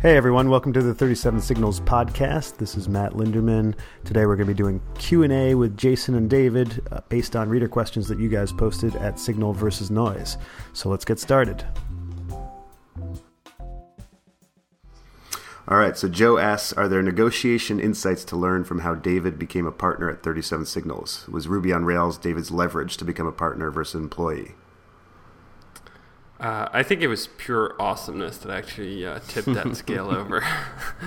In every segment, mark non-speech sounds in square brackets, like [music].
Hey everyone, welcome to the 37 Signals podcast. This is Matt Linderman. Today we're going to be doing Q&A with Jason and David uh, based on reader questions that you guys posted at Signal versus Noise. So let's get started. All right, so Joe asks Are there negotiation insights to learn from how David became a partner at 37 Signals? Was Ruby on Rails David's leverage to become a partner versus employee? Uh, I think it was pure awesomeness that actually uh, tipped that [laughs] scale over.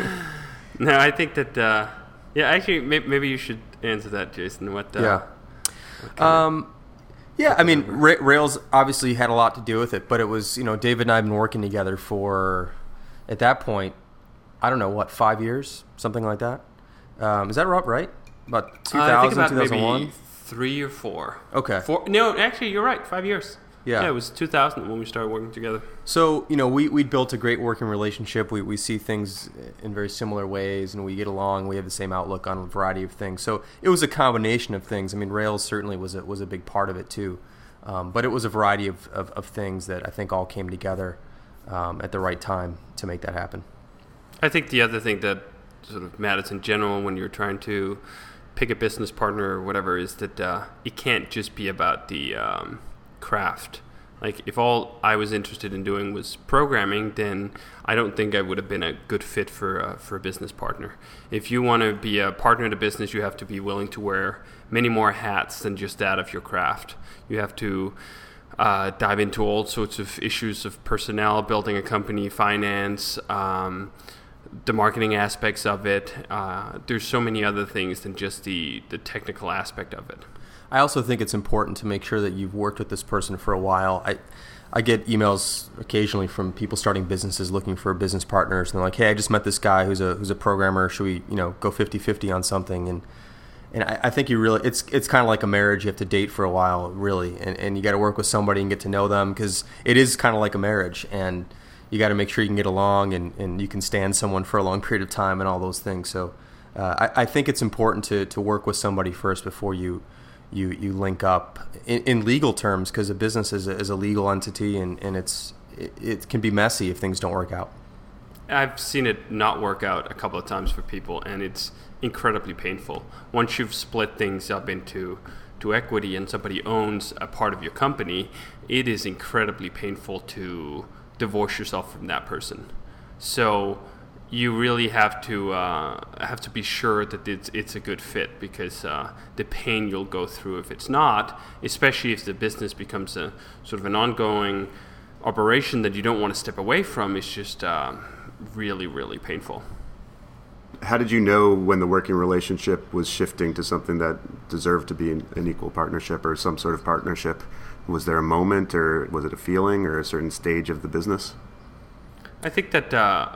[laughs] no, I think that, uh, yeah, actually, may- maybe you should answer that, Jason. What? Uh, Yeah. what Um, yeah, I mean, Ra- Rails obviously had a lot to do with it, but it was, you know, David and I have been working together for, at that point, I don't know, what, five years? Something like that? Um, is that right? right? About 2000, Uh, I think about 2001? maybe three or four. Okay. Four? No, actually, you're right. Five years. Yeah. Yeah, it was 2000 when we started working together. So, you know, we, we'd built a great working relationship. We, we see things in very similar ways and we get along. We have the same outlook on a variety of things. So it was a combination of things. I mean, Rails certainly was a, was a big part of it too. Um, but it was a variety of, of, of things that I think all came together um, at the right time to make that happen. I think the other thing that sort of matters in general when you're trying to pick a business partner or whatever is that uh, it can't just be about the um, craft. Like if all I was interested in doing was programming, then I don't think I would have been a good fit for uh, for a business partner. If you want to be a partner in a business, you have to be willing to wear many more hats than just that of your craft. You have to uh, dive into all sorts of issues of personnel, building a company, finance, um, the marketing aspects of it. Uh, there's so many other things than just the, the technical aspect of it. I also think it's important to make sure that you've worked with this person for a while. I, I get emails occasionally from people starting businesses looking for business partners, and they're like, "Hey, I just met this guy who's a who's a programmer. Should we, you know, go 50-50 on something?" And and I, I think you really it's it's kind of like a marriage. You have to date for a while, really, and and you got to work with somebody and get to know them because it is kind of like a marriage, and you got to make sure you can get along and and you can stand someone for a long period of time and all those things. So uh, I, I think it's important to to work with somebody first before you you you link up in, in legal terms because a business is a, is a legal entity and, and it's it, it can be messy if things don't work out. I've seen it not work out a couple of times for people, and it's incredibly painful. Once you've split things up into to equity and somebody owns a part of your company, it is incredibly painful to divorce yourself from that person. So you really have to uh, have to be sure that it's it's a good fit because uh, the pain you'll go through if it's not, especially if the business becomes a sort of an ongoing operation that you don't want to step away from, is just uh, really really painful. How did you know when the working relationship was shifting to something that deserved to be an, an equal partnership or some sort of partnership? Was there a moment, or was it a feeling, or a certain stage of the business? I think that uh,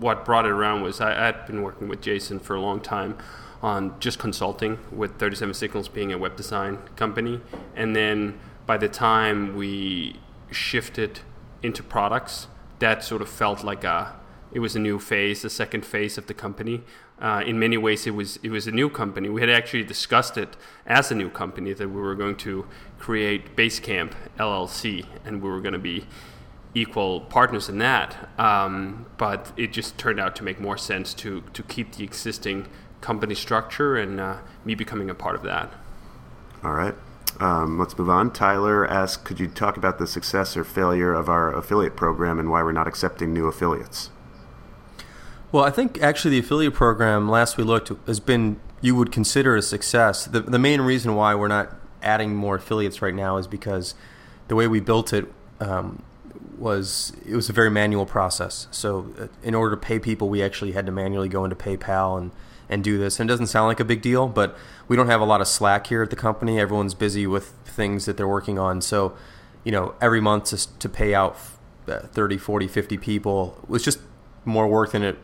what brought it around was I had been working with Jason for a long time on just consulting with 37 Signals being a web design company. And then by the time we shifted into products, that sort of felt like a it was a new phase, the second phase of the company. Uh, in many ways, it was it was a new company. We had actually discussed it as a new company that we were going to create Basecamp LLC, and we were going to be equal partners in that. Um, but it just turned out to make more sense to to keep the existing company structure and uh, me becoming a part of that. All right. Um, let's move on. Tyler asks, could you talk about the success or failure of our affiliate program and why we're not accepting new affiliates? Well, I think actually the affiliate program, last we looked, has been you would consider a success. The the main reason why we're not adding more affiliates right now is because the way we built it um, was it was a very manual process. So uh, in order to pay people, we actually had to manually go into PayPal and and do this. And it doesn't sound like a big deal, but we don't have a lot of slack here at the company. Everyone's busy with things that they're working on. So, you know, every month to, to pay out uh, 30, 40, 50 people was just more work than it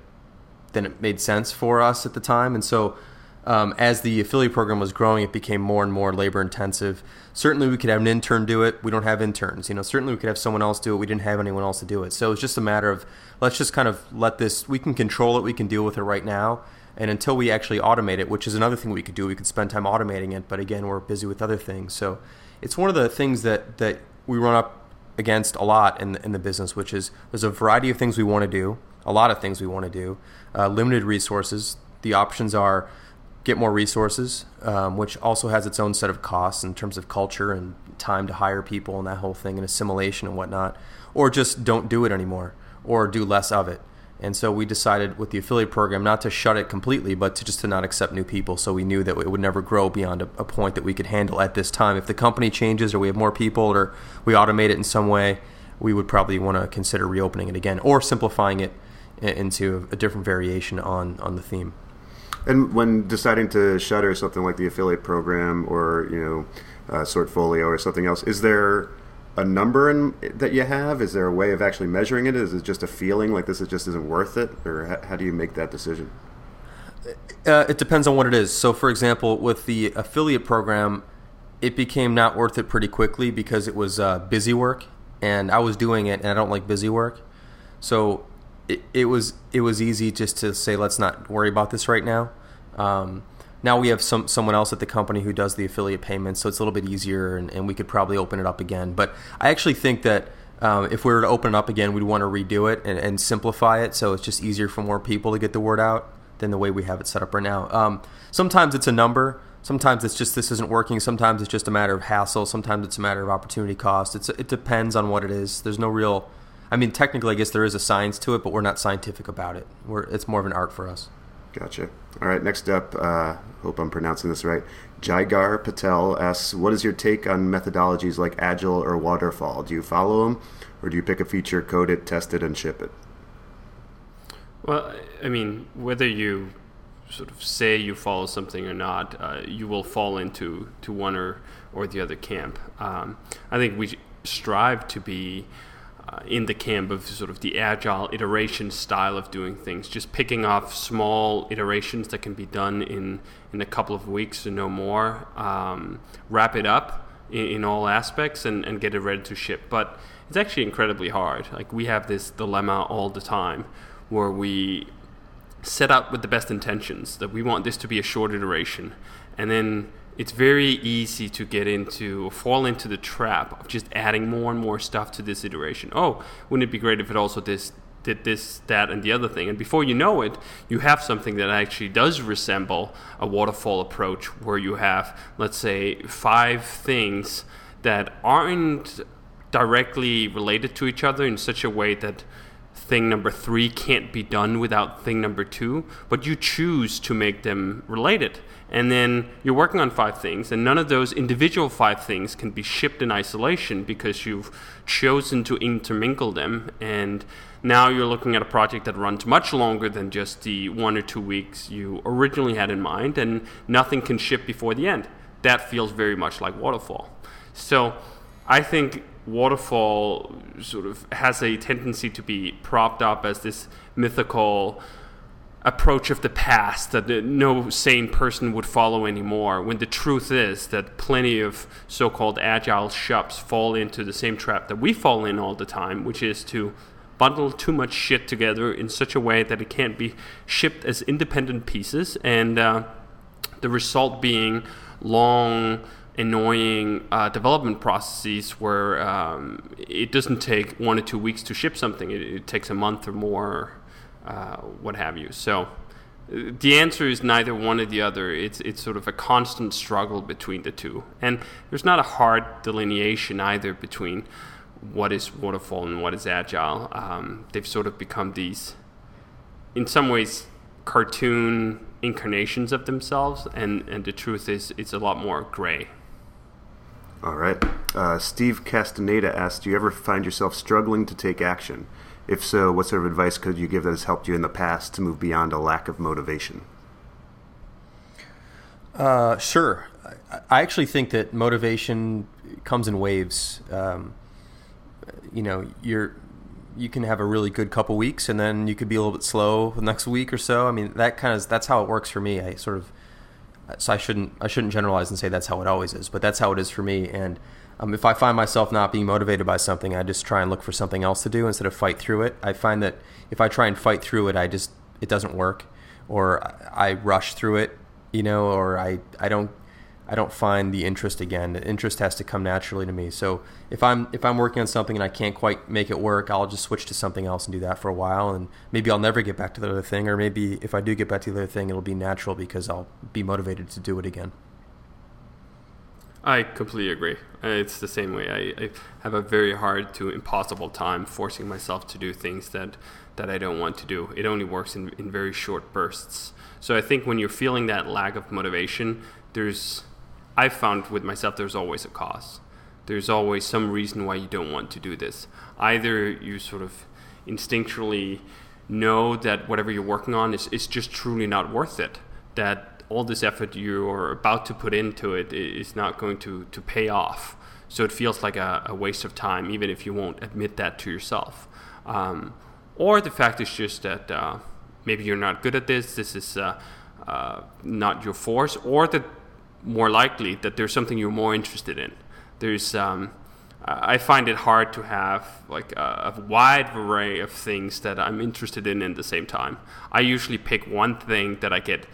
than it made sense for us at the time. And so, um, as the affiliate program was growing, it became more and more labor intensive. Certainly, we could have an intern do it. We don't have interns. You know, certainly we could have someone else do it. We didn't have anyone else to do it. So it's just a matter of let's just kind of let this. We can control it. We can deal with it right now. And until we actually automate it, which is another thing we could do, we could spend time automating it. But again, we're busy with other things. So it's one of the things that that we run up against a lot in in the business, which is there's a variety of things we want to do a lot of things we want to do. Uh, limited resources. The options are get more resources, um, which also has its own set of costs in terms of culture and time to hire people and that whole thing and assimilation and whatnot, or just don't do it anymore or do less of it. And so we decided with the affiliate program not to shut it completely, but to just to not accept new people. So we knew that it would never grow beyond a, a, point that we could handle at this time. If the company changes or we have more people or we automate it in some way, we would probably want to consider reopening it again or simplifying it into a different variation on, on the theme. And when deciding to shutter something like the affiliate program or you know uh, Sortfolio or something else, is there a number in, that you have? Is there a way of actually measuring it? Is it just a feeling like this is just isn't worth it, or how, how do you make that decision? Uh, it depends on what it is. So, for example, with the affiliate program, it became not worth it pretty quickly because it was uh, busy work, and I was doing it, and I don't like busy work. So, it, it was it was easy just to say, let's not worry about this right now. Um, now we have some someone else at the company who does the affiliate payments, so it's a little bit easier, and, and we could probably open it up again. But I actually think that um, if we were to open it up again, we'd want to redo it and, and, simplify it so it's just easier for more people to get the word out than the way we have it set up right now. Um, sometimes it's a number. Sometimes it's just this isn't working. Sometimes it's just a matter of hassle. Sometimes it's a matter of opportunity cost. It's it depends on what it is. There's no real. I mean, technically, I guess there is a science to it, but we're not scientific about it. We're, it's more of an art for us. Gotcha. All right, next up, uh, hope I'm pronouncing this right. Jigar Patel asks, What is your take on methodologies like Agile or Waterfall? Do you follow them, or do you pick a feature, code it, test it, and ship it? Well, I mean, whether you sort of say you follow something or not, uh, you will fall into to one or, or the other camp. Um, I think we strive to be uh, in the camp of sort of the agile iteration style of doing things, just picking off small iterations that can be done in, in a couple of weeks or no more, um, wrap it up in, in, all aspects and, and get it ready to ship. But it's actually incredibly hard. Like we have this dilemma all the time where we set out with the best intentions that we want this to be a short iteration and then it's very easy to get into or fall into the trap of just adding more and more stuff to this iteration. Oh, wouldn't it be great if it also this did this, that, and the other thing? And before you know it, you have something that actually does resemble a waterfall approach, where you have, let's say, five things that aren't directly related to each other in such a way that thing number three can't be done without thing number two, but you choose to make them related and then you're working on five things, and none of those individual five things can be shipped in isolation because you've chosen to intermingle them. And now you're looking at a project that runs much longer than just the one or two weeks you originally had in mind, and nothing can ship before the end. That feels very much like Waterfall. So I think Waterfall sort of has a tendency to be propped up as this mythical approach of the past that no sane person would follow anymore when the truth is that plenty of so-called agile shops fall into the same trap that we fall in all the time which is to bundle too much shit together in such a way that it can't be shipped as independent pieces. And uh, the result being long annoying uh, development processes where um, it doesn't take one or two weeks to ship something. It, it takes a month or more uh, what have you. So the answer is neither one or the other. It's it's sort of a constant struggle between the two, and there's not a hard delineation either between what is waterfall and what is agile. Um, they've sort of become these, in some ways, cartoon incarnations of themselves, and and the truth is, it's a lot more gray. All right. Uh, Steve Castaneda asked, "Do you ever find yourself struggling to take action?" If so, what sort of advice could you give that has helped you in the past to move beyond a lack of motivation? Uh, sure. I actually think that motivation comes in waves. Um, you know, you're you can have a really good couple weeks, and then you could be a little bit slow the next week or so. I mean, that kind of that's how it works for me. I sort of so I shouldn't I shouldn't generalize and say that's how it always is, but that's how it is for me. And um, if I find myself not being motivated by something, I just try and look for something else to do instead of fight through it. I find that if I try and fight through it, I just it doesn't work, or I rush through it, you know, or I I don't I don't find the interest again. The interest has to come naturally to me. So if I'm if I'm working on something and I can't quite make it work, I'll just switch to something else and do that for a while, and maybe I'll never get back to the other thing, or maybe if I do get back to the other thing, it'll be natural because I'll be motivated to do it again. I completely agree. It's the same way. I, I, have a very hard to impossible time forcing myself to do things that, that I don't want to do. It only works in, in very short bursts. So I think when you're feeling that lack of motivation, there's, I've found with myself, there's always a cause. There's always some reason why you don't want to do this. Either you sort of instinctually know that whatever you're working on is, is just truly not worth it. That all this effort you are about to put into it is not going to, to pay off. So it feels like a, a waste of time, even if you won't admit that to yourself. Um, or the fact is just that uh, maybe you're not good at this, this is uh, uh, not your force, or that more likely that there's something you're more interested in. There's, um, I find it hard to have like a, a, wide array of things that I'm interested in at the same time. I usually pick one thing that I get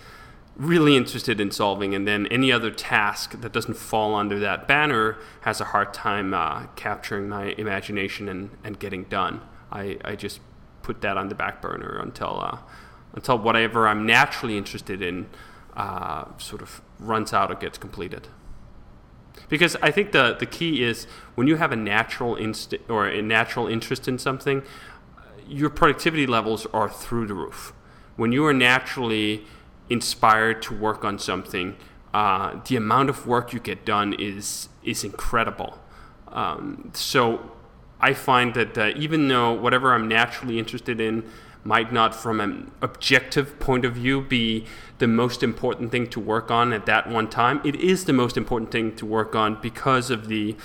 really interested in solving, and then any other task that doesn't fall under that banner has a hard time uh, capturing my imagination and, and getting done. I, I just put that on the back burner until uh, until whatever I'm naturally interested in uh, sort of runs out or gets completed. Because I think the, the key is when you have a natural inst- or a natural interest in something, your productivity levels are through the roof. When you are naturally inspired to work on something, uh, the amount of work you get done is is incredible. Um, so I find that uh, even though whatever I'm naturally interested in might not, from an objective point of view, be the most important thing to work on at that one time, it is the most important thing to work on because of the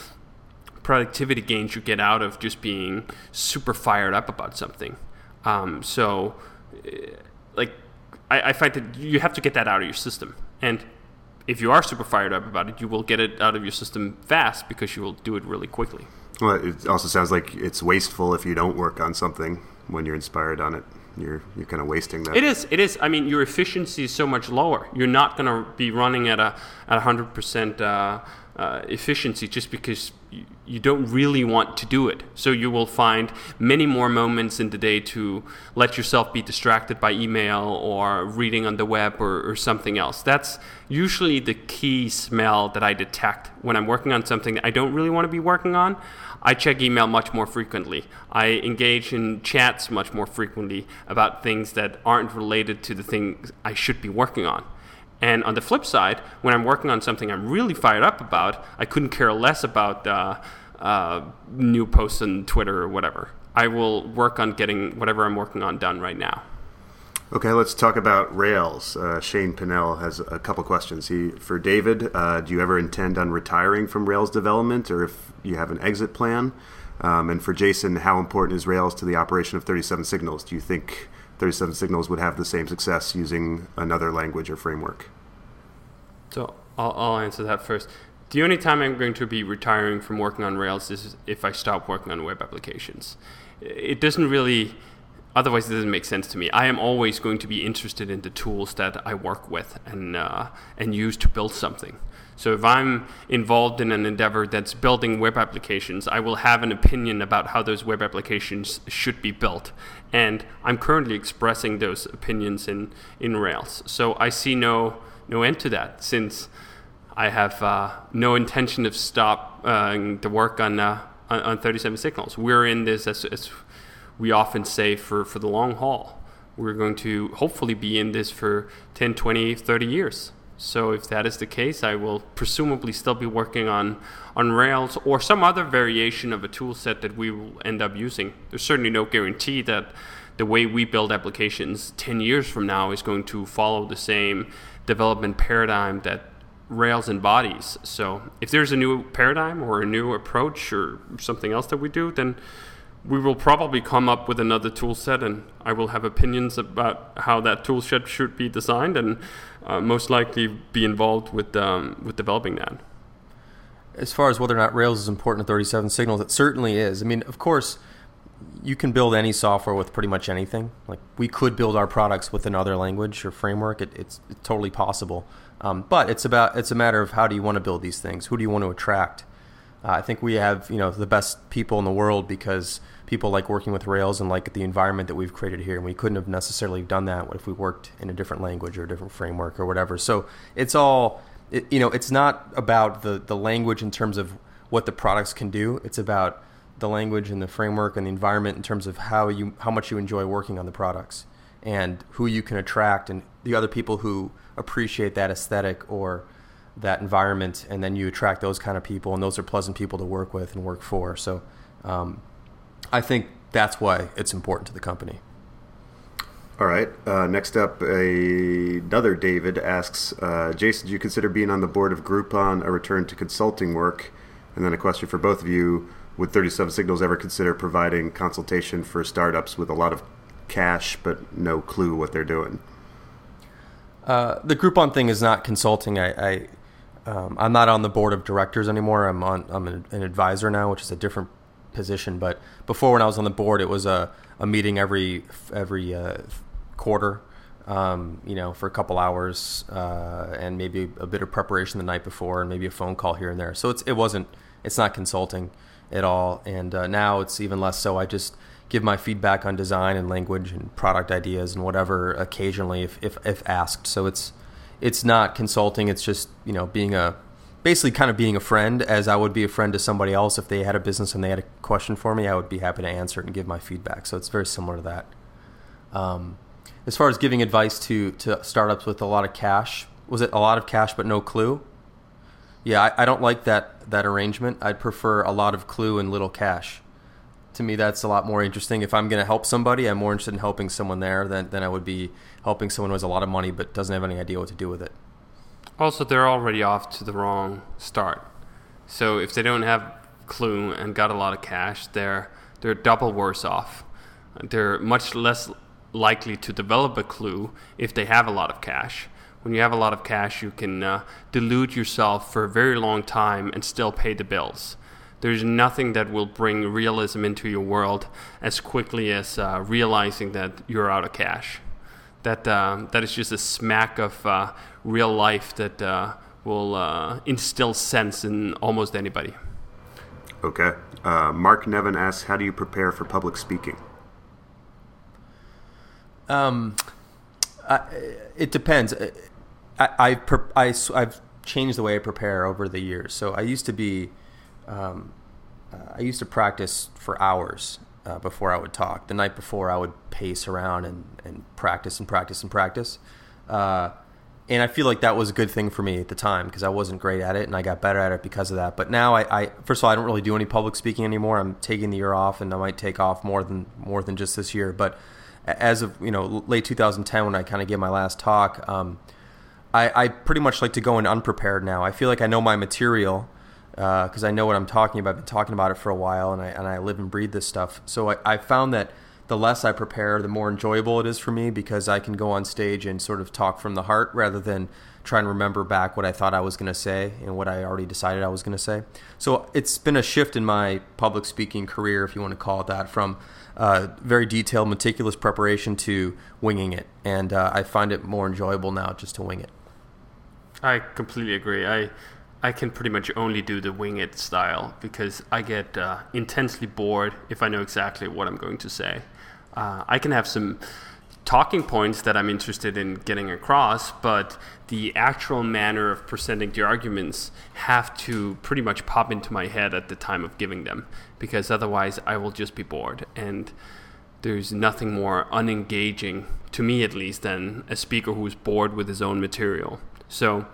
productivity gains you get out of just being super fired up about something. Um, so, eh, I, I find that you have to get that out of your system. And if you are super fired up about it, you will get it out of your system fast because you will do it really quickly. Well, it also sounds like it's wasteful if you don't work on something when you're inspired on it. You're you're kind of wasting that. It is. It is. I mean, your efficiency is so much lower. You're not going to be running at a at hundred percent uh, uh, efficiency just because you, don't really want to do it. So you will find many more moments in the day to let yourself be distracted by email or reading on the web or, or something else. That's usually the key smell that I detect when I'm working on something that I don't really want to be working on. I check email much more frequently. I engage in chats much more frequently about things that aren't related to the things I should be working on. And on the flip side, when I'm working on something I'm really fired up about, I couldn't care less about uh, uh, new posts on Twitter or whatever. I will work on getting whatever I'm working on done right now. Okay, let's talk about Rails. Uh, Shane Pinnell has a couple questions. He for David, uh, do you ever intend on retiring from Rails development, or if you have an exit plan? Um, and for Jason, how important is Rails to the operation of 37 Signals? Do you think 37 Signals would have the same success using another language or framework? So I'll, I'll answer that first. The only time I'm going to be retiring from working on Rails is if I stop working on web applications. It doesn't really, otherwise, it doesn't make sense to me. I am always going to be interested in the tools that I work with and, uh, and use to build something. So if I'm involved in an endeavor that's building web applications, I will have an opinion about how those web applications should be built. And I'm currently expressing those opinions in, in Rails. So I see no, no end to that since I have uh, no intention of stop uh, the work on, uh, on, on 37 signals. We're in this, as, as we often say, for, for the long haul. We're going to hopefully be in this for 10, 20, 30 years. So if that is the case, I will presumably still be working on, on Rails or some other variation of a tool set that we will end up using. There's certainly no guarantee that the way we build applications 10 years from now is going to follow the same development paradigm that Rails embodies. So if there's a new paradigm or a new approach or something else that we do, then we will probably come up with another tool set and I will have opinions about how that tool set should be designed and uh, most likely be involved with um, with developing that. As far as whether or not Rails is important to 37 signals, it certainly is. I mean, of course, you can build any software with pretty much anything. Like we could build our products with another language or framework. It, it's, it's, totally possible. Um, but it's about it's a matter of how do you want to build these things? Who do you want to attract? Uh, I think we have you know the best people in the world because people like working with Rails and like the environment that we've created here. And we couldn't have necessarily done that if we worked in a different language or a different framework or whatever. So it's all it, you know. It's not about the the language in terms of what the products can do. It's about the language and the framework and the environment in terms of how you how much you enjoy working on the products and who you can attract and the other people who appreciate that aesthetic or that environment, and then you attract those kind of people, and those are pleasant people to work with and work for. So, um, I think that's why it's important to the company. All right. Uh, next up, a, another David asks, uh, Jason, do you consider being on the board of Groupon a return to consulting work? And then a question for both of you: Would 37 Signals ever consider providing consultation for startups with a lot of cash but no clue what they're doing? Uh, the Groupon thing is not consulting. I, I um, I'm not on the board of directors anymore. I'm on I'm an, an, advisor now, which is a different position. But before, when I was on the board, it was a, a meeting every every uh, quarter. Um, you know, for a couple hours, uh, and maybe a bit of preparation the night before, and maybe a phone call here and there. So it's it wasn't it's not consulting at all. And uh, now it's even less so. I just give my feedback on design and language and product ideas and whatever occasionally if, if, if asked. So it's it's not consulting. It's just you know being a basically kind of being a friend as I would be a friend to somebody else if they had a business and they had a question for me. I would be happy to answer it and give my feedback. So it's very similar to that. Um, as far as giving advice to to startups with a lot of cash, was it a lot of cash but no clue? Yeah, I, I don't like that that arrangement. I'd prefer a lot of clue and little cash to me that's a lot more interesting if i'm going to help somebody i'm more interested in helping someone there than, than i would be helping someone who has a lot of money but doesn't have any idea what to do with it also they're already off to the wrong start. So if they don't have clue and got a lot of cash they're they're double worse off. They're much less likely to develop a clue if they have a lot of cash. When you have a lot of cash you can uh, delude yourself for a very long time and still pay the bills. There's nothing that will bring realism into your world as quickly as uh, realizing that you're out of cash. That uh, that is just a smack of uh, real life that uh, will uh, instill sense in almost anybody. Okay. Uh, Mark Nevin asks, "How do you prepare for public speaking?" Um, I, it depends. I, I, I, I've changed the way I prepare over the years. So I used to be um, I used to practice for hours uh, before I would talk. The night before, I would pace around and, and practice and practice and practice. Uh, and I feel like that was a good thing for me at the time because I wasn't great at it and I got better at it because of that. But now I, I, first of all I don't really do any public speaking anymore. I'm taking the year off and I might take off more than more than just this year. But as of you know late 2010 when I kind of gave my last talk, um, I, I pretty much like to go in unprepared now. I feel like I know my material because uh, I know what I'm talking about. I've been talking about it for a while, and I and I live and breathe this stuff. So I, I found that the less I prepare, the more enjoyable it is for me because I can go on stage and sort of talk from the heart rather than try and remember back what I thought I was going to say and what I already decided I was going to say. So it's been a shift in my public speaking career, if you want to call it that, from uh, very detailed, meticulous preparation to winging it, and uh, I find it more enjoyable now just to wing it. I completely agree. I I can pretty much only do the wing it style because I get uh, intensely bored if I know exactly what I'm going to say. Uh, I can have some talking points that I'm interested in getting across, but the actual manner of presenting the arguments have to pretty much pop into my head at the time of giving them because otherwise I will just be bored. And there's nothing more unengaging, to me at least, than a speaker who's bored with his own material. So,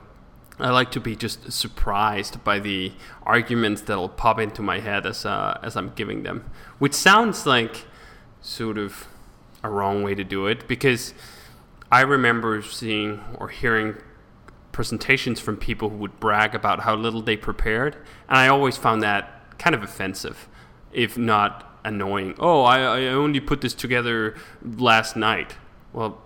I like to be just surprised by the arguments that'll pop into my head as uh, as I'm giving them, which sounds like sort of a wrong way to do it because I remember seeing or hearing presentations from people who would brag about how little they prepared, and I always found that kind of offensive, if not annoying. Oh, I, I only put this together last night. Well,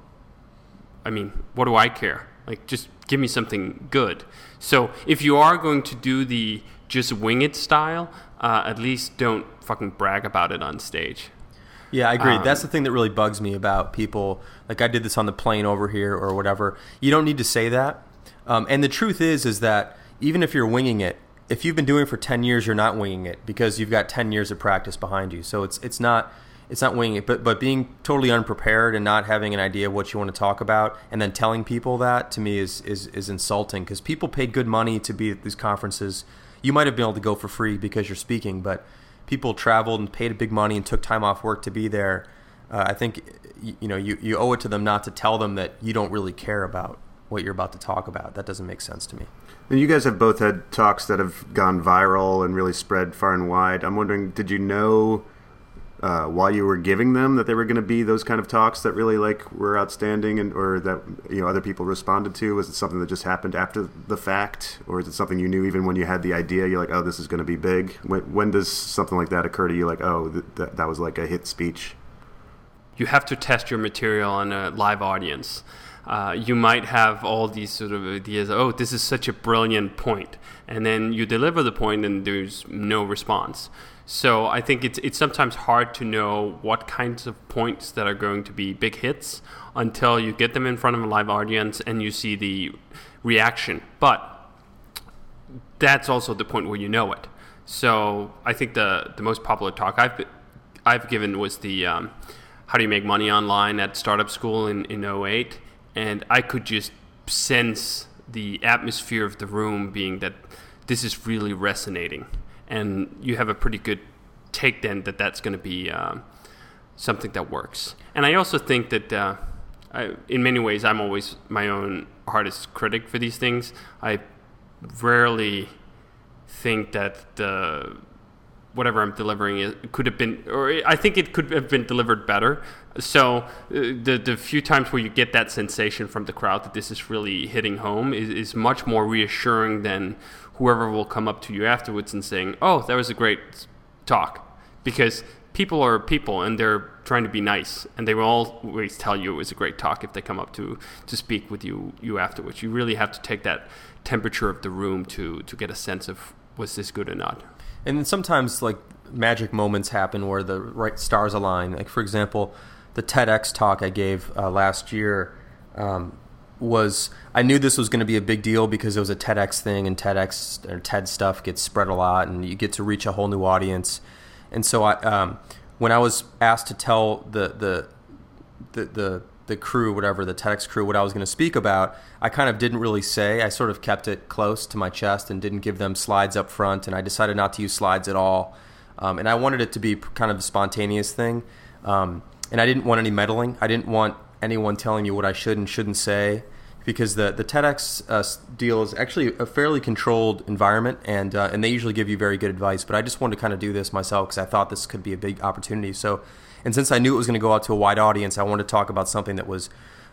I mean, what do I care? Like, just give me something good. So if you are going to do the just wing it style, uh, at least don't fucking brag about it on stage. Yeah, I agree. Um, That's the thing that really bugs me about people. Like I did this on the plane over here or whatever. You don't need to say that. Um, and the truth is, is that even if you're winging it, if you've been doing it for 10 years, you're not winging it because you've got 10 years of practice behind you. So it's it's not it's not winging it, but but being totally unprepared and not having an idea of what you want to talk about, and then telling people that to me is is is insulting because people paid good money to be at these conferences. You might have been able to go for free because you're speaking, but people traveled and paid big money and took time off work to be there. Uh, I think you know you, you owe it to them not to tell them that you don't really care about what you're about to talk about. That doesn't make sense to me. And you guys have both had talks that have gone viral and really spread far and wide. I'm wondering, did you know uh, while you were giving them that they were going to be those kind of talks that really like were outstanding and or that you know other people responded to? Was it something that just happened after the fact, or is it something you knew even when you had the idea? You're like, oh, this is going to be big. When, when, does something like that occur to you? Like, oh, th- that that was like a hit speech. You have to test your material on a live audience uh, you might have all these sort of ideas. Oh, this is such a brilliant point, and then you deliver the point, and there's no response. So I think it's it's sometimes hard to know what kinds of points that are going to be big hits until you get them in front of a live audience and you see the reaction. But that's also the point where you know it. So I think the the most popular talk I've I've given was the um, how do you make money online at startup school in in 08 and I could just sense the atmosphere of the room being that this is really resonating, and you have a pretty good take then that that's going to be uh, something that works. And I also think that uh, I, in many ways I'm always my own hardest critic for these things. I rarely think that the whatever I'm delivering could have been, or I think it could have been delivered better. So uh, the the few times where you get that sensation from the crowd that this is really hitting home is, is much more reassuring than whoever will come up to you afterwards and saying, "Oh, that was a great talk," because people are people and they're trying to be nice and they will always tell you it was a great talk if they come up to to speak with you you afterwards. You really have to take that temperature of the room to to get a sense of was this good or not. And sometimes like magic moments happen where the right stars align. Like for example, the TEDx talk I gave uh, last year um, was I knew this was going to be a big deal because it was a TEDx thing, and TEDx or TED stuff gets spread a lot, and you get to reach a whole new audience. And so I, um, when I was asked to tell the the the, the the crew, whatever the TEDx crew, what I was going to speak about, I kind of didn't really say. I sort of kept it close to my chest and didn't give them slides up front. And I decided not to use slides at all. Um, and I wanted it to be kind of a spontaneous thing. Um, and I didn't want any meddling. I didn't want anyone telling me what I should and shouldn't say because the the TEDx uh, deal is actually a fairly controlled environment, and uh, and they usually give you very good advice. But I just wanted to kind of do this myself because I thought this could be a big opportunity. So and since I knew it was going to go out to a wide audience, I wanted to talk about something that was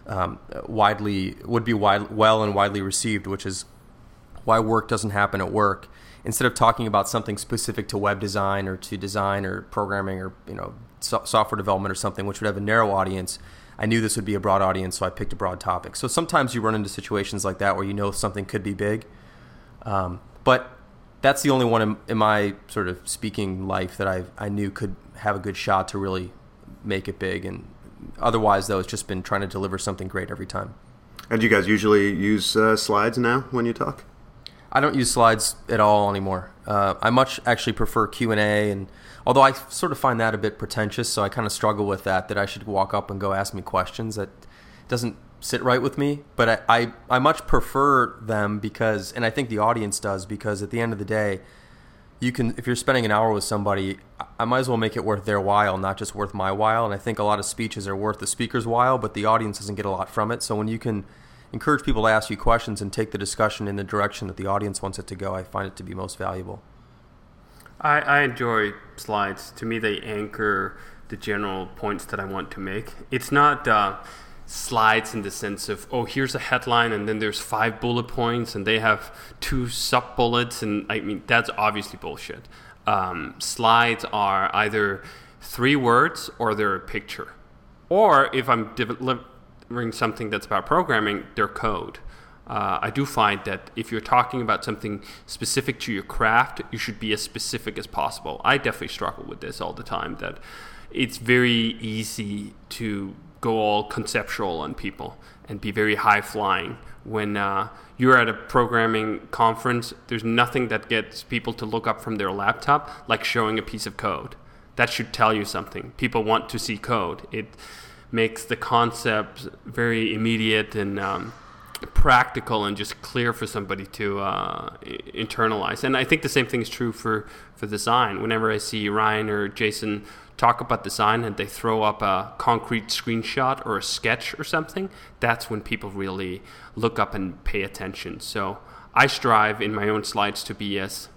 um, widely would be wide, well and widely received, which is why work doesn't happen at work. Instead of talking about something specific to web design or to design or programming or you know so- software development or something, which would have a narrow audience, I knew this would be a broad audience, so I picked a broad topic. So sometimes you run into situations like that where you know something could be big, um, but that's the only one in, in, my sort of speaking life that I I knew could have a good shot to really make it big. And otherwise, though, it's just been trying to deliver something great every time. And do you guys usually use uh, slides now when you talk? I don't use slides at all anymore. Uh, I much actually prefer Q and A, and although I sort of find that a bit pretentious, so I kind of struggle with that. That I should walk up and go ask me questions. That doesn't sit right with me. But I, I, I much prefer them because, and I think the audience does because at the end of the day, you can if you're spending an hour with somebody i might as well make it worth their while not just worth my while and i think a lot of speeches are worth the speaker's while but the audience doesn't get a lot from it so when you can encourage people to ask you questions and take the discussion in the direction that the audience wants it to go. I find it to be most valuable. I, I enjoy slides. To me they anchor the general points that i want to make. It's not uh, slides in the sense of oh here's a headline and then there's five bullet points and they have two sub bullets and i mean that's obviously bullshit. Um, slides are either three words or they're a picture. Or if i'm delivering something that's about programming they're code uh, I do find that if you're talking about something specific to your craft, you should be as specific as possible. I definitely struggle with this all the time. That it's very easy to go all conceptual on people and be very high flying. When uh, you're at a programming conference, there's nothing that gets people to look up from their laptop like showing a piece of code. That should tell you something. People want to see code. It makes the concept very immediate and um, practical and just clear for somebody to uh, internalize. And I think the same thing is true for, for design. Whenever I see Ryan or Jason talk about design and they throw up a concrete screenshot or a sketch or something, that's when people really look up and pay attention. So I strive in my own slides to be as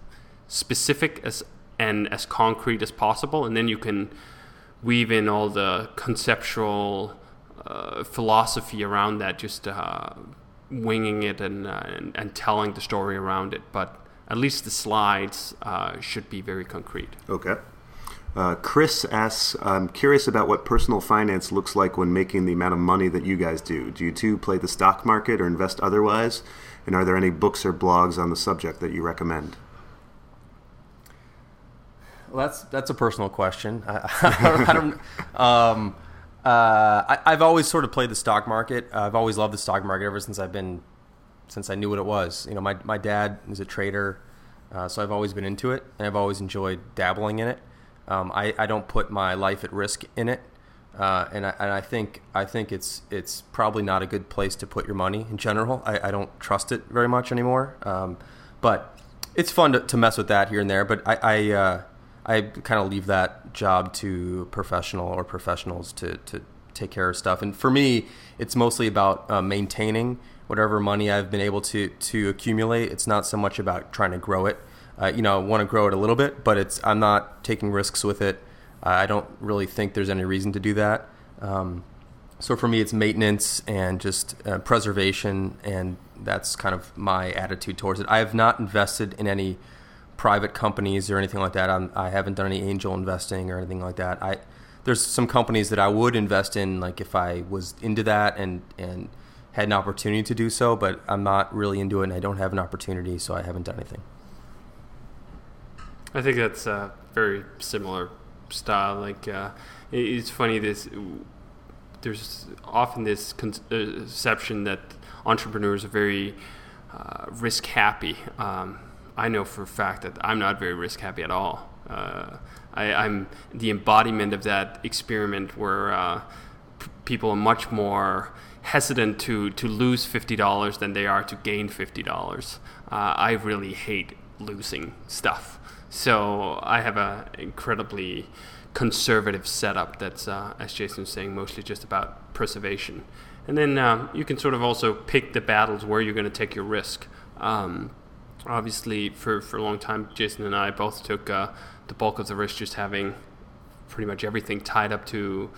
specific as and as concrete as possible, and then you can weave in all the conceptual uh, philosophy around that, just uh, winging it and, uh, and, and telling the story around it. But at least the slides uh, should be very concrete. Okay. Uh, Chris asks, I'm curious about what personal finance looks like when making the amount of money that you guys do. Do you two play the stock market or invest otherwise? And are there any books or blogs on the subject that you recommend? Well, that's that's a personal question. I, [laughs] I don't. Um, uh, I, have always sort of played the stock market. Uh, I've always loved the stock market ever since I've been, since I knew what it was. You know, my my dad is a trader, uh, so I've always been into it, and I've always enjoyed dabbling in it. Um, I, I don't put my life at risk in it, uh, and I, and I think I think it's it's probably not a good place to put your money in general. I, I don't trust it very much anymore. Um, but it's fun to, to, mess with that here and there. But I, I uh, I kind of leave that job to professional or professionals to, to take care of stuff. And for me, it's mostly about uh, maintaining whatever money I've been able to to accumulate. It's not so much about trying to grow it. Uh, you know, I want to grow it a little bit, but it's I'm not taking risks with it. Uh, I don't really think there's any reason to do that. Um, so for me, it's maintenance and just uh, preservation, and that's kind of my attitude towards it. I have not invested in any private companies or anything like that. I'm, I have not done any angel investing or anything like that. I there's some companies that I would invest in, like if I was into that and and had an opportunity to do so, but I'm not really into it, and I don't have an opportunity, so I haven't done anything. I think that's a very similar style. Like uh, it's funny this there's often this conception that entrepreneurs are very uh, risk happy. Um, I know for a fact that I'm not very risk happy at all. Uh, I, am the embodiment of that experiment where uh, p- people are much more hesitant to, to lose $50 than they are to gain $50. Uh, I really hate losing stuff. So I have an incredibly conservative setup that's, uh, as Jason was saying, mostly just about preservation. And then um, you can sort of also pick the battles where you're going to take your risk. Um, obviously for, for a long time, Jason and I both took uh, the bulk of the risk just having pretty much everything tied up to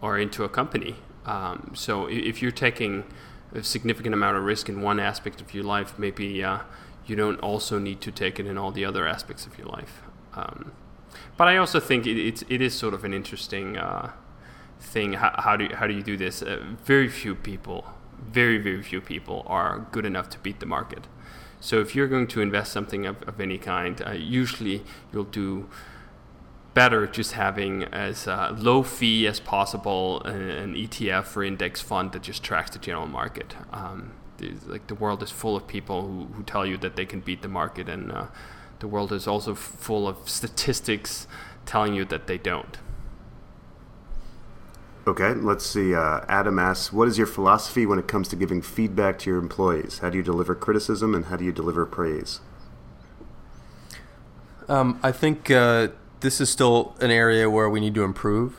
or into a company. Um, so if you're taking a significant amount of risk in one aspect of your life, maybe uh, you don't also need to take it in all the other aspects of your life. Um, but I also think it, it's it is sort of an interesting uh, thing. How, how, do you, how do you do this? Uh, very few people, very very few people are good enough to beat the market. So if you're going to invest something of, of any kind, uh, usually you'll do better just having as uh, low fee as possible an, ETF or index fund that just tracks the general market. Um, like the world is full of people who, who tell you that they can beat the market, and uh, the world is also full of statistics telling you that they don't. Okay, let's see. Uh, Adam asks, "What is your philosophy when it comes to giving feedback to your employees? How do you deliver criticism, and how do you deliver praise?" Um, I think uh, this is still an area where we need to improve.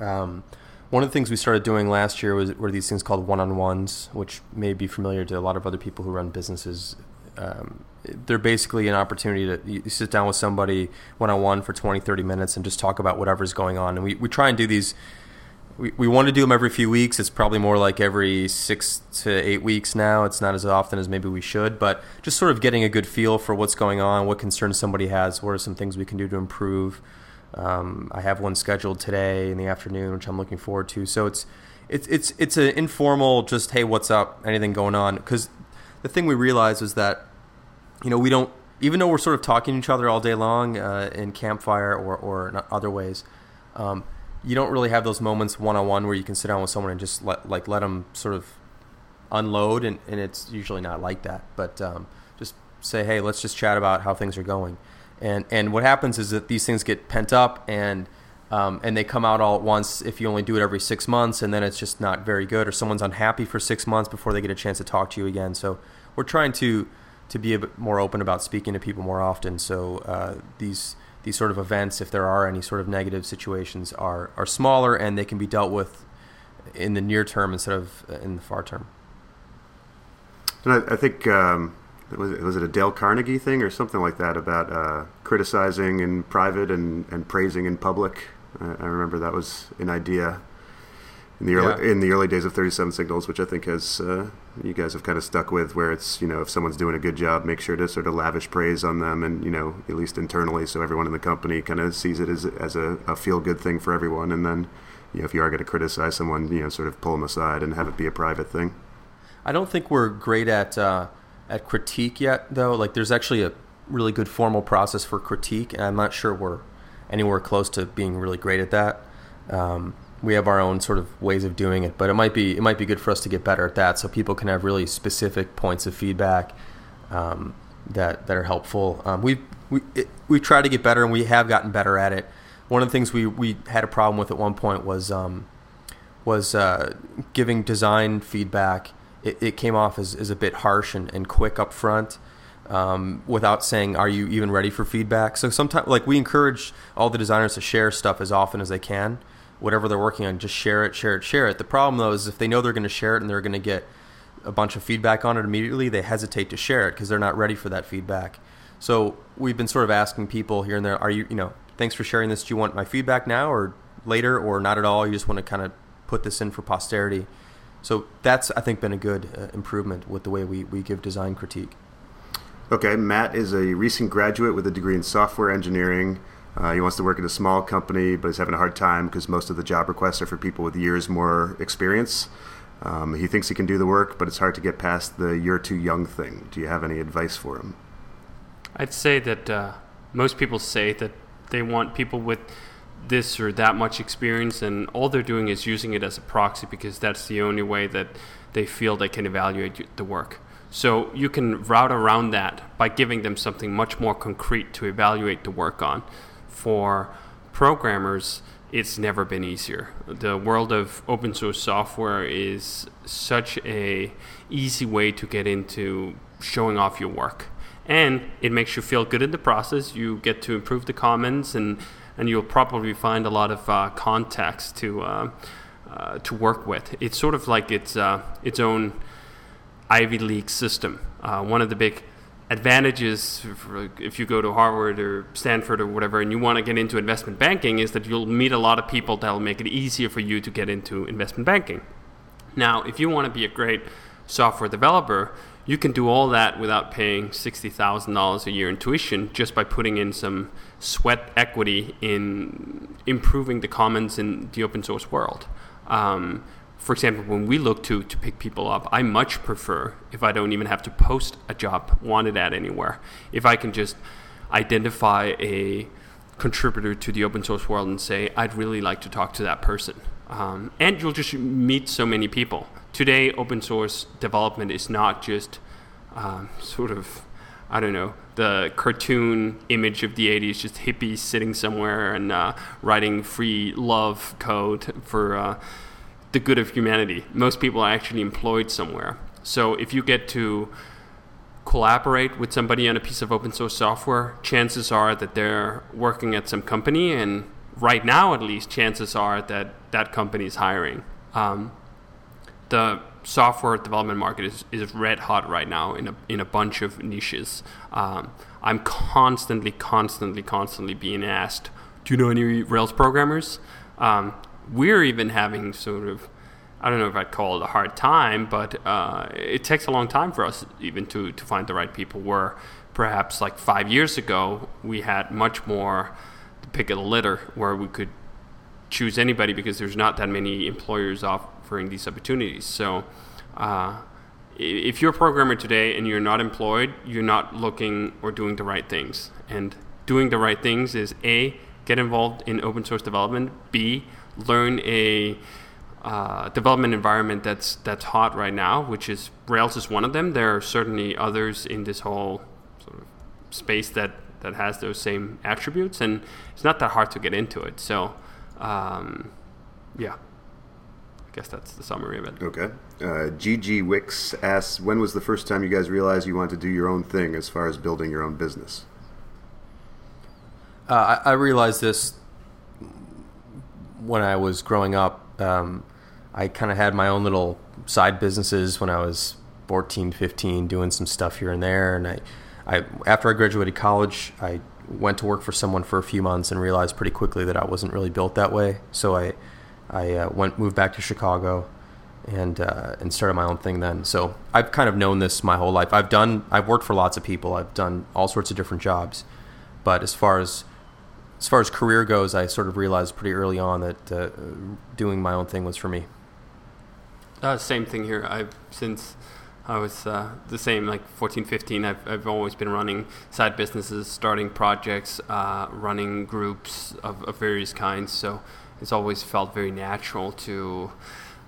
Um, one of the things we started doing last year was were these things called one-on-ones, which may be familiar to a lot of other people who run businesses. Um, they're basically an opportunity to you sit down with somebody one-on-one for 20 30 minutes and just talk about whatever's going on and we, we try and do these we, we want to do them every few weeks. It's probably more like every six to eight weeks now. It's not as often as maybe we should, but just sort of getting a good feel for what's going on, what concerns somebody has, what are some things we can do to improve. Um, I have one scheduled today in the afternoon, which I'm looking forward to. So it's it's it's it's an informal, just hey, what's up? Anything going on? Because the thing we realized was that you know we don't even though we're sort of talking to each other all day long uh, in campfire or or in other ways. Um, you don't really have those moments one on one where you can sit down with someone and just let like let them sort of unload, and, and it's usually not like that. But um, just say, hey, let's just chat about how things are going. And and what happens is that these things get pent up and um, and they come out all at once if you only do it every six months, and then it's just not very good, or someone's unhappy for six months before they get a chance to talk to you again. So we're trying to to be a bit more open about speaking to people more often. So uh, these these sort of events, if there are any sort of negative situations, are are smaller and they can be dealt with in the near term instead of in the far term. And I, I think um, was it, was it a Dale Carnegie thing or something like that about uh, criticizing in private and, and praising in public. I, I remember that was an idea in the early Yeah. in the early days of 37 signals, which I think has uh, you guys have kind of stuck with, where it's you know if someone's doing a good job, make sure to sort of lavish praise on them, and you know at least internally, so everyone in the company kind of sees it as as a, a feel good thing for everyone, and then you know if you are going to criticize someone, you know sort of pull them aside and have it be a private thing. I don't think we're great at uh, at critique yet, though. Like, there's actually a really good formal process for critique, and I'm not sure we're anywhere close to being really great at that. Um, we have our own sort of ways of doing it, but it might be it might be good for us to get better at that, so people can have really specific points of feedback um, that that are helpful. Um, we we we try to get better, and we have gotten better at it. One of the things we we had a problem with at one point was um, was uh, giving design feedback. It, it came off as, as a bit harsh and, and quick up front um, without saying, Are you even ready for feedback? So sometimes, like, we encourage all the designers to share stuff as often as they can. Whatever they're working on, just share it, share it, share it. The problem, though, is if they know they're going to share it and they're going to get a bunch of feedback on it immediately, they hesitate to share it because they're not ready for that feedback. So we've been sort of asking people here and there, Are you, you know, thanks for sharing this. Do you want my feedback now or later or not at all? You just want to kind of put this in for posterity. So that's, I think, been a good uh, improvement with the way we, we give design critique. Okay, Matt is a recent graduate with a degree in software engineering. Uh, he wants to work at a small company, but he's having a hard time because most of the job requests are for people with years more experience. Um, he thinks he can do the work, but it's hard to get past the "you're too young" thing. Do you have any advice for him? I'd say that uh, most people say that they want people with this or that much experience, and all they're doing is using it as a proxy because that's the only way that they feel they can evaluate the work. So you can route around that by giving them something much more concrete to evaluate the work on. For programmers, it's never been easier. The world of open source software is such a easy way to get into showing off your work. And it makes you feel good in the process. You get to improve the comments and and you'll probably find a lot of uh, contacts to uh, uh, to work with. It's sort of like its uh, its own Ivy League system. Uh, one of the big advantages if you go to Harvard or Stanford or whatever and you want to get into investment banking is that you'll meet a lot of people that'll make it easier for you to get into investment banking. Now, if you want to be a great software developer, you can do all that without paying $60,000 a year in tuition just by putting in some sweat equity in improving the commons in the open source world. Um, for example, when we look to, to pick people up, I much prefer if I don't even have to post a job wanted at anywhere. If I can just identify a contributor to the open source world and say, I'd really like to talk to that person. Um, and you'll just meet so many people. Today, open source development is not just um, sort of, I don't know, the cartoon image of the 80s, just hippies sitting somewhere and uh, writing free love code for uh, the good of humanity. Most people are actually employed somewhere. So if you get to collaborate with somebody on a piece of open source software, chances are that they're working at some company, and right now, at least, chances are that that company is hiring. Um, the software development market is, is red hot right now in a, in a bunch of niches. Um, I'm constantly, constantly, constantly being asked, Do you know any Rails programmers? Um, we're even having sort of I don't know if I'd call it a hard time, but uh, it takes a long time for us even to, to find the right people. Where perhaps like five years ago, we had much more the pick of the litter where we could choose anybody because there's not that many employers offering these opportunities. So uh, if you're a programmer today and you're not employed, you're not looking or doing the right things. And doing the right things is A, get involved in open source development. B, learn a uh, development environment that's that's hot right now, which is Rails is one of them. There are certainly others in this whole sort of space that that has those same attributes, and it's not that hard to get into it. So, um, yeah, I guess that's the summary of it. Okay. Uh, GG Wicks asks, when was the first time you guys realized you wanted to do your own thing as far as building your own business? Uh, I, I, realized this when I was growing up. Um, I kind of had my own little side businesses when I was 14, 15, doing some stuff here and there. And I, I after I graduated college, I went to work for someone for a few months and realized pretty quickly that I wasn't really built that way. So I, I uh, went moved back to Chicago, and uh, and started my own thing then. So I've kind of known this my whole life. I've done I've worked for lots of people. I've done all sorts of different jobs, but as far as as far as career goes, I sort of realized pretty early on that uh, doing my own thing was for me. Uh, same thing here. I've since I was uh, the same, like 14, 15. I've, I've always been running side businesses, starting projects, uh, running groups of, of, various kinds. So it's always felt very natural to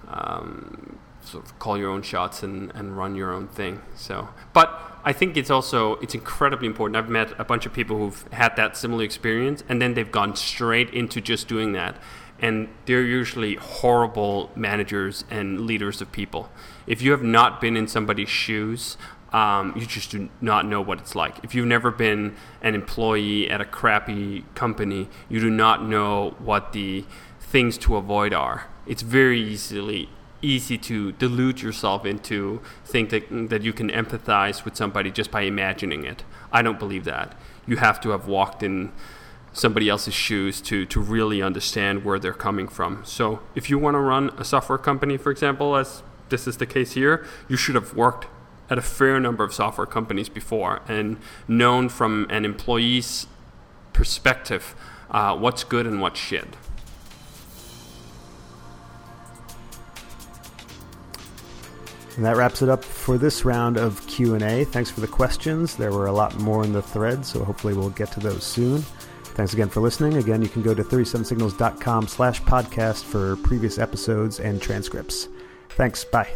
um, sort of call your own shots and, and run your own thing. So, but I think it's also it's incredibly important. I've met a bunch of people who've had that similar experience, and then they've gone straight into just doing that and they're usually horrible managers and leaders of people. If you have not been in somebody's shoes, um, you just do not know what it's like. If you've never been an employee at a crappy company, you do not know what the things to avoid are. It's very easily easy to delude yourself into think that that you can empathize with somebody just by imagining it. I don't believe that. You have to have walked in somebody else's shoes to to really understand where they're coming from. So if you want to run a software company, for example, as this is the case here, you should have worked at a fair number of software companies before and known from an employee's perspective uh, what's good and what's shit. And that wraps it up for this round of Q&A. Thanks for the questions. There were a lot more in the thread, so hopefully we'll get to those soon. Thanks again for listening. Again, you can go to 37signals.com slash podcast for previous episodes and transcripts. Thanks. Bye.